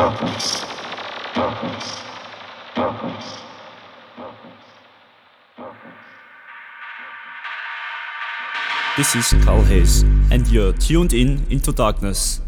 This is Carl Hayes, and you're tuned in into darkness.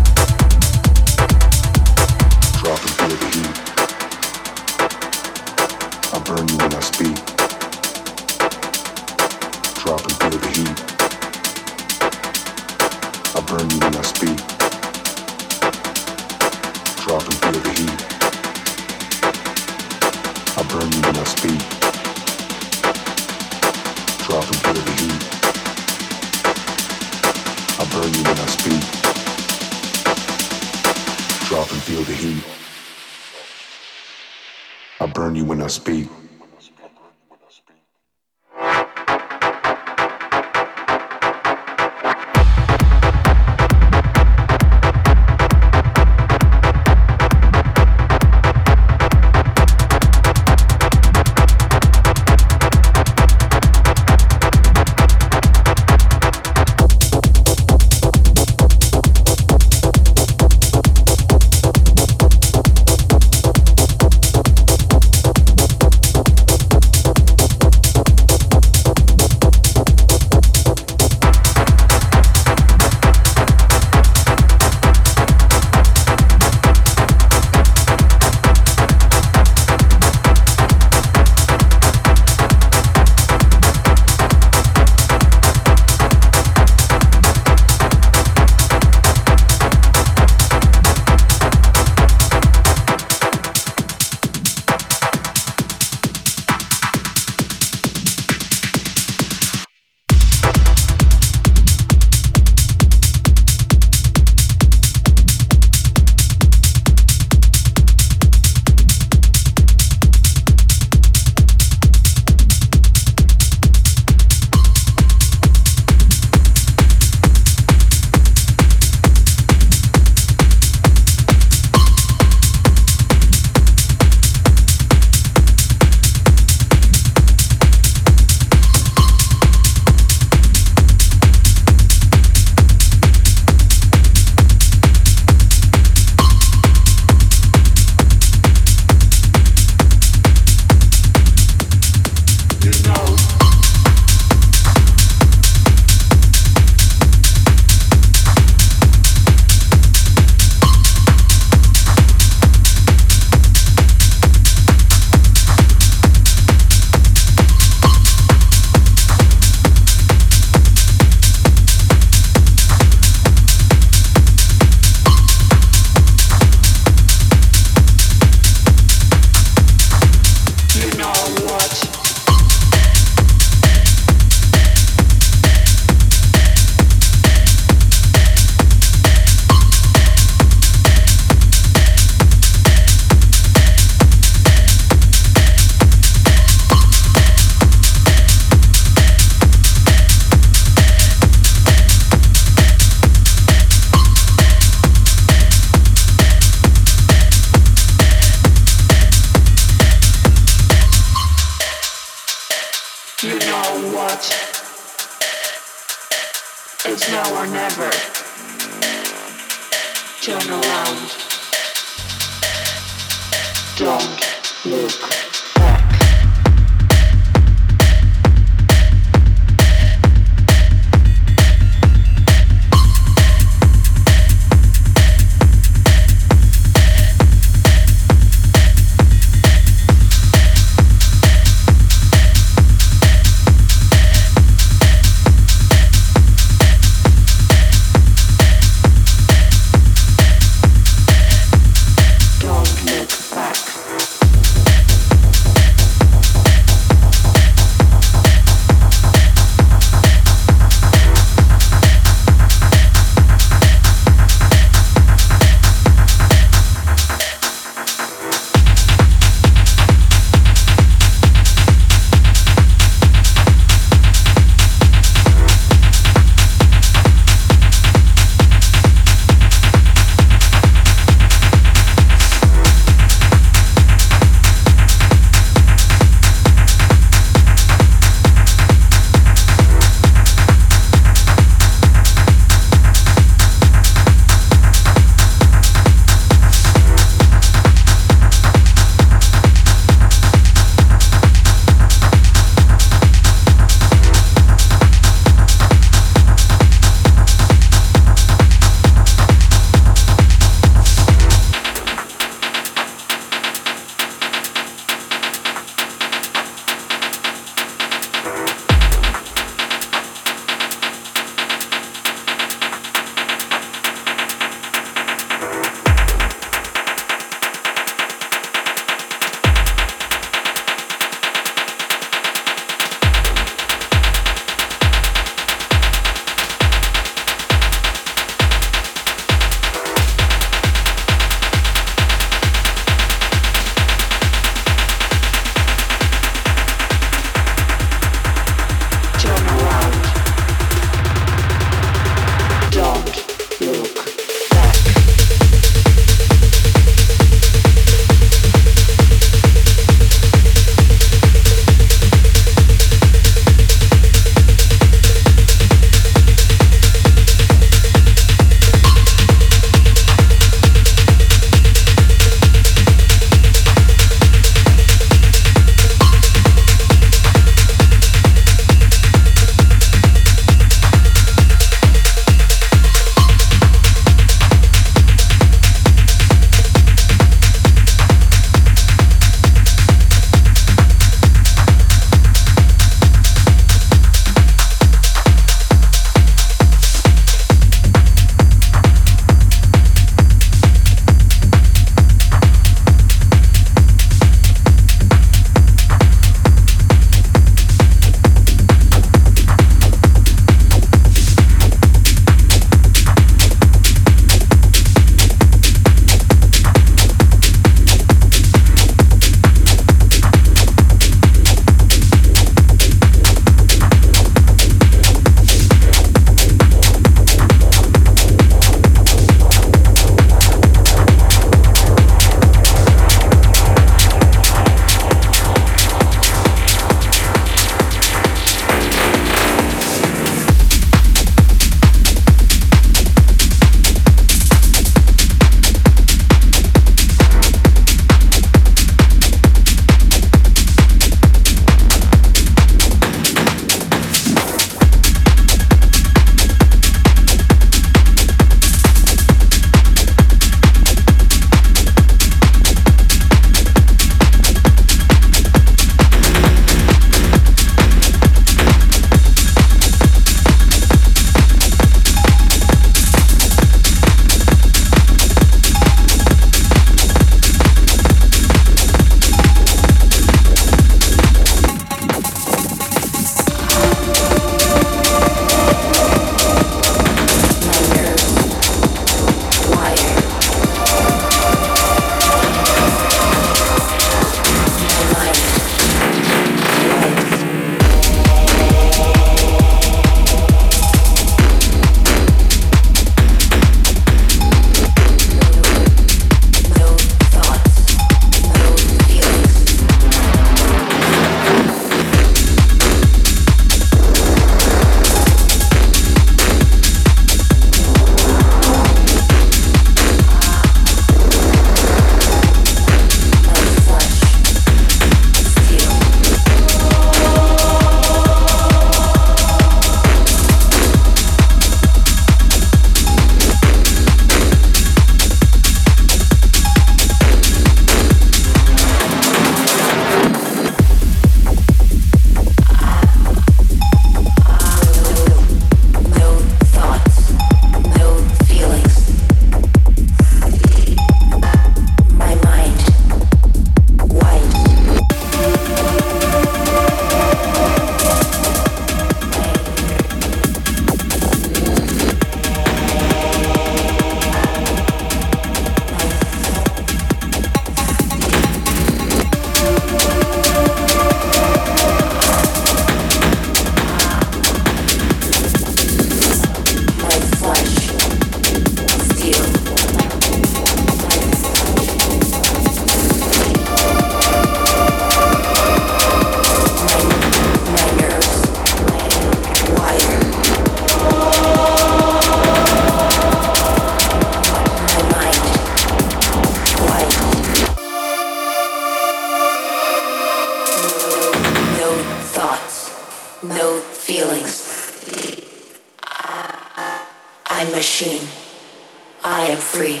I am free.